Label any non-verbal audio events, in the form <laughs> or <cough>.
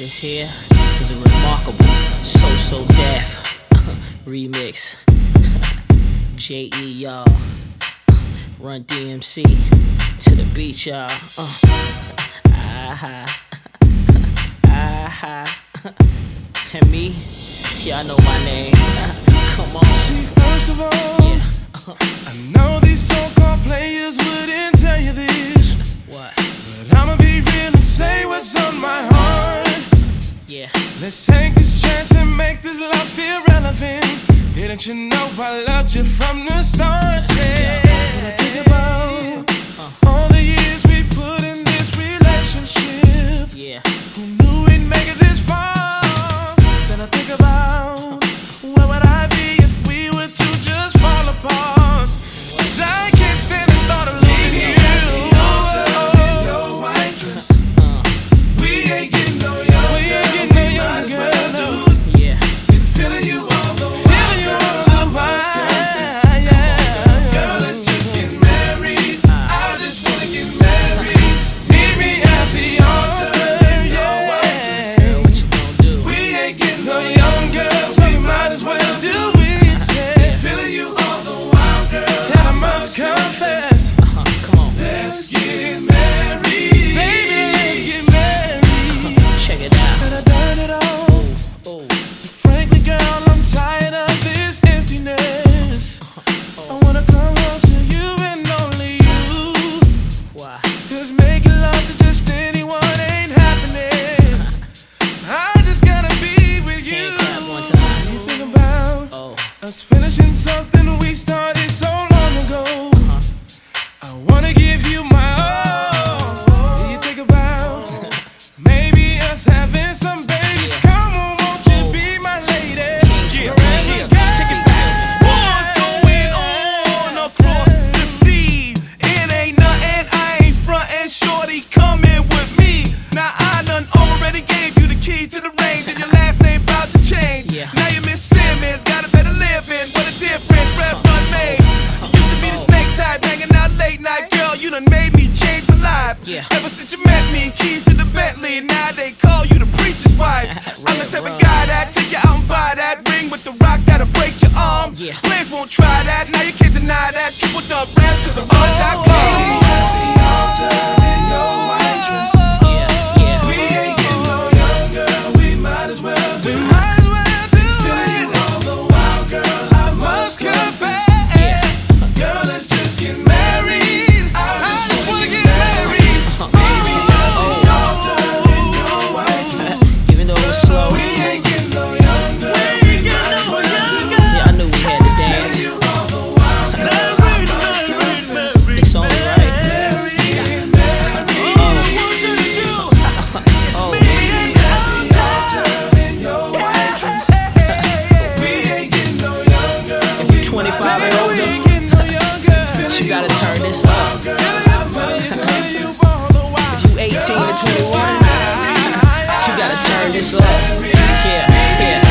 This here is a remarkable So So Def <laughs> remix. <laughs> J.D. y'all. Run DMC to the beach, y'all. Uh. Ah-ha. Ah-ha. <laughs> And me, y'all know my name. Come on. See, first of all, yeah. I know these. Let's take this chance and make this love feel relevant. Didn't you know I loved you from the start? Yeah. Cause making love to just anyone ain't happening. I just gotta be with you. What you think about oh. us finishing something? nigga, now they call you the preacher's wife. <laughs> I'm the type of guy that take you out and buy that ring with the rock that'll break your arm. Yeah. Players won't try that, now you can't deny that. Triple dump rap to the oh, run.com. Oh, slow. Here, here,